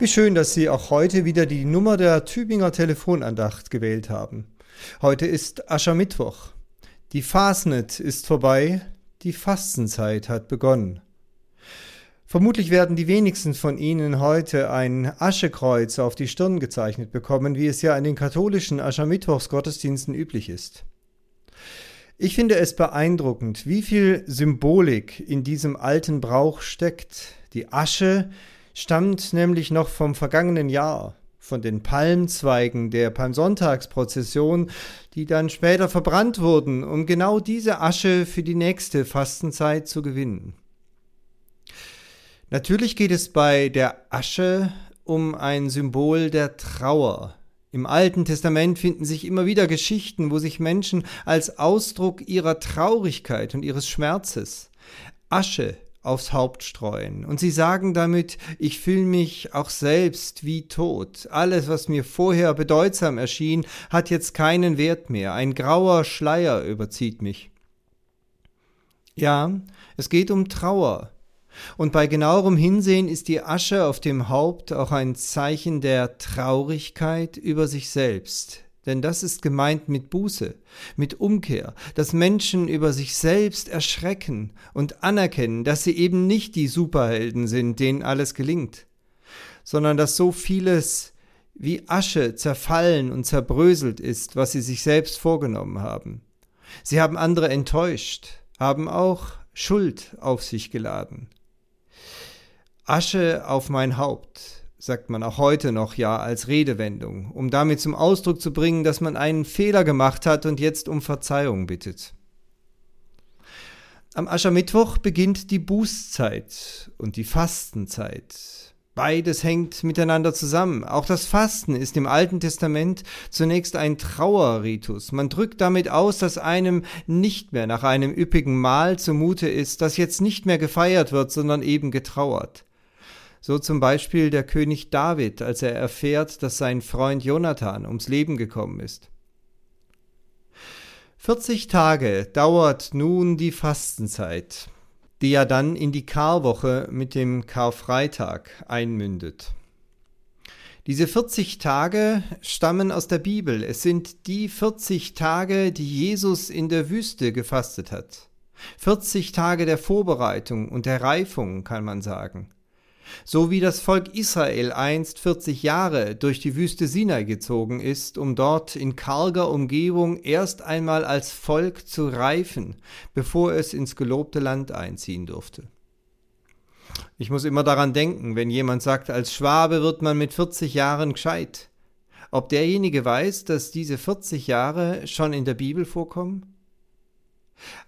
Wie schön, dass Sie auch heute wieder die Nummer der Tübinger Telefonandacht gewählt haben. Heute ist Aschermittwoch. Die Fasnet ist vorbei, die Fastenzeit hat begonnen. Vermutlich werden die wenigsten von Ihnen heute ein Aschekreuz auf die Stirn gezeichnet bekommen, wie es ja in den katholischen Aschermittwochsgottesdiensten üblich ist. Ich finde es beeindruckend, wie viel Symbolik in diesem alten Brauch steckt. Die Asche, stammt nämlich noch vom vergangenen Jahr, von den Palmzweigen der Palmsonntagsprozession, die dann später verbrannt wurden, um genau diese Asche für die nächste Fastenzeit zu gewinnen. Natürlich geht es bei der Asche um ein Symbol der Trauer. Im Alten Testament finden sich immer wieder Geschichten, wo sich Menschen als Ausdruck ihrer Traurigkeit und ihres Schmerzes Asche aufs Haupt streuen. Und sie sagen damit, ich fühle mich auch selbst wie tot. Alles, was mir vorher bedeutsam erschien, hat jetzt keinen Wert mehr. Ein grauer Schleier überzieht mich. Ja, es geht um Trauer. Und bei genauerem Hinsehen ist die Asche auf dem Haupt auch ein Zeichen der Traurigkeit über sich selbst, denn das ist gemeint mit Buße, mit Umkehr, dass Menschen über sich selbst erschrecken und anerkennen, dass sie eben nicht die Superhelden sind, denen alles gelingt, sondern dass so vieles wie Asche zerfallen und zerbröselt ist, was sie sich selbst vorgenommen haben. Sie haben andere enttäuscht, haben auch Schuld auf sich geladen. Asche auf mein Haupt, sagt man auch heute noch ja als Redewendung, um damit zum Ausdruck zu bringen, dass man einen Fehler gemacht hat und jetzt um Verzeihung bittet. Am Aschermittwoch beginnt die Bußzeit und die Fastenzeit. Beides hängt miteinander zusammen. Auch das Fasten ist im Alten Testament zunächst ein Trauerritus. Man drückt damit aus, dass einem nicht mehr nach einem üppigen Mahl zumute ist, das jetzt nicht mehr gefeiert wird, sondern eben getrauert. So zum Beispiel der König David, als er erfährt, dass sein Freund Jonathan ums Leben gekommen ist. 40 Tage dauert nun die Fastenzeit, die ja dann in die Karwoche mit dem Karfreitag einmündet. Diese 40 Tage stammen aus der Bibel. Es sind die 40 Tage, die Jesus in der Wüste gefastet hat. 40 Tage der Vorbereitung und der Reifung, kann man sagen so wie das Volk Israel einst 40 Jahre durch die Wüste Sinai gezogen ist, um dort in karger Umgebung erst einmal als Volk zu reifen, bevor es ins gelobte Land einziehen durfte. Ich muss immer daran denken, wenn jemand sagt, als Schwabe wird man mit 40 Jahren gescheit. Ob derjenige weiß, dass diese 40 Jahre schon in der Bibel vorkommen?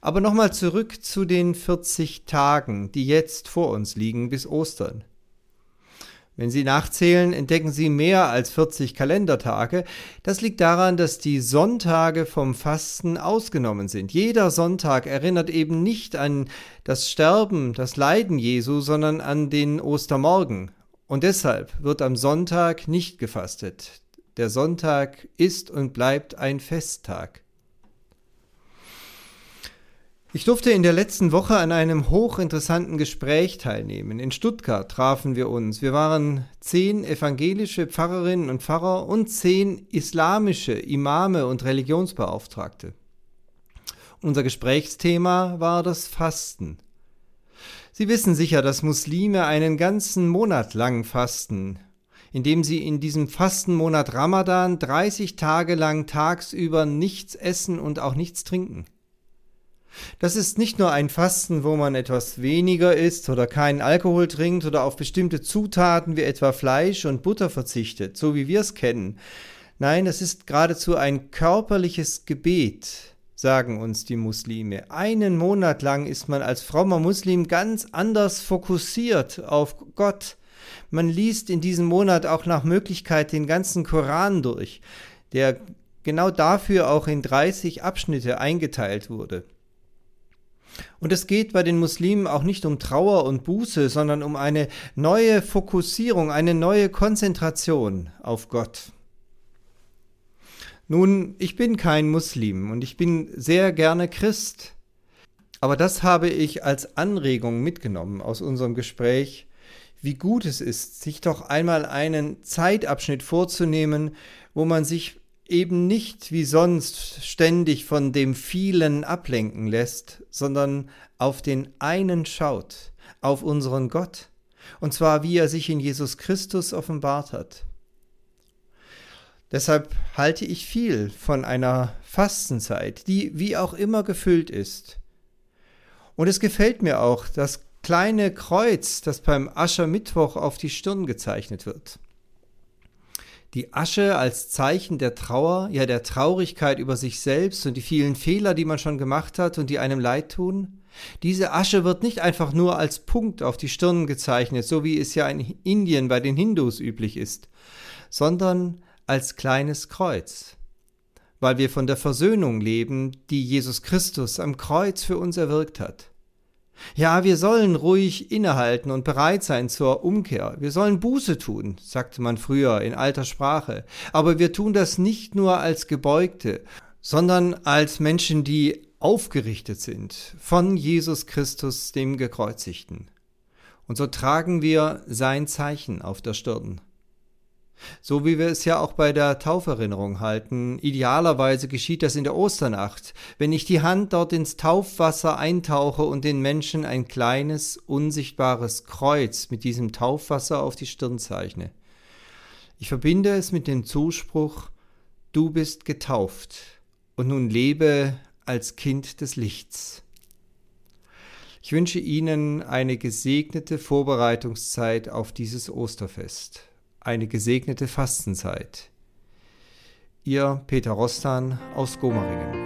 Aber nochmal zurück zu den 40 Tagen, die jetzt vor uns liegen bis Ostern. Wenn Sie nachzählen, entdecken Sie mehr als 40 Kalendertage. Das liegt daran, dass die Sonntage vom Fasten ausgenommen sind. Jeder Sonntag erinnert eben nicht an das Sterben, das Leiden Jesu, sondern an den Ostermorgen. Und deshalb wird am Sonntag nicht gefastet. Der Sonntag ist und bleibt ein Festtag. Ich durfte in der letzten Woche an einem hochinteressanten Gespräch teilnehmen. In Stuttgart trafen wir uns. Wir waren zehn evangelische Pfarrerinnen und Pfarrer und zehn islamische Imame und Religionsbeauftragte. Unser Gesprächsthema war das Fasten. Sie wissen sicher, dass Muslime einen ganzen Monat lang fasten, indem sie in diesem Fastenmonat Ramadan 30 Tage lang tagsüber nichts essen und auch nichts trinken. Das ist nicht nur ein Fasten, wo man etwas weniger isst oder keinen Alkohol trinkt oder auf bestimmte Zutaten wie etwa Fleisch und Butter verzichtet, so wie wir es kennen. Nein, es ist geradezu ein körperliches Gebet, sagen uns die Muslime. Einen Monat lang ist man als frommer Muslim ganz anders fokussiert auf Gott. Man liest in diesem Monat auch nach Möglichkeit den ganzen Koran durch, der genau dafür auch in 30 Abschnitte eingeteilt wurde. Und es geht bei den Muslimen auch nicht um Trauer und Buße, sondern um eine neue Fokussierung, eine neue Konzentration auf Gott. Nun, ich bin kein Muslim und ich bin sehr gerne Christ. Aber das habe ich als Anregung mitgenommen aus unserem Gespräch, wie gut es ist, sich doch einmal einen Zeitabschnitt vorzunehmen, wo man sich eben nicht wie sonst ständig von dem vielen ablenken lässt, sondern auf den einen schaut, auf unseren Gott, und zwar wie er sich in Jesus Christus offenbart hat. Deshalb halte ich viel von einer Fastenzeit, die wie auch immer gefüllt ist. Und es gefällt mir auch das kleine Kreuz, das beim Aschermittwoch auf die Stirn gezeichnet wird. Die Asche als Zeichen der Trauer, ja der Traurigkeit über sich selbst und die vielen Fehler, die man schon gemacht hat und die einem leid tun. Diese Asche wird nicht einfach nur als Punkt auf die Stirn gezeichnet, so wie es ja in Indien bei den Hindus üblich ist, sondern als kleines Kreuz, weil wir von der Versöhnung leben, die Jesus Christus am Kreuz für uns erwirkt hat. Ja, wir sollen ruhig innehalten und bereit sein zur Umkehr. Wir sollen Buße tun, sagte man früher in alter Sprache. Aber wir tun das nicht nur als Gebeugte, sondern als Menschen, die aufgerichtet sind von Jesus Christus, dem Gekreuzigten. Und so tragen wir sein Zeichen auf der Stirn. So wie wir es ja auch bei der Tauferinnerung halten. Idealerweise geschieht das in der Osternacht, wenn ich die Hand dort ins Taufwasser eintauche und den Menschen ein kleines, unsichtbares Kreuz mit diesem Taufwasser auf die Stirn zeichne. Ich verbinde es mit dem Zuspruch, du bist getauft und nun lebe als Kind des Lichts. Ich wünsche Ihnen eine gesegnete Vorbereitungszeit auf dieses Osterfest eine gesegnete Fastenzeit. Ihr Peter Rostan aus Gomaringen.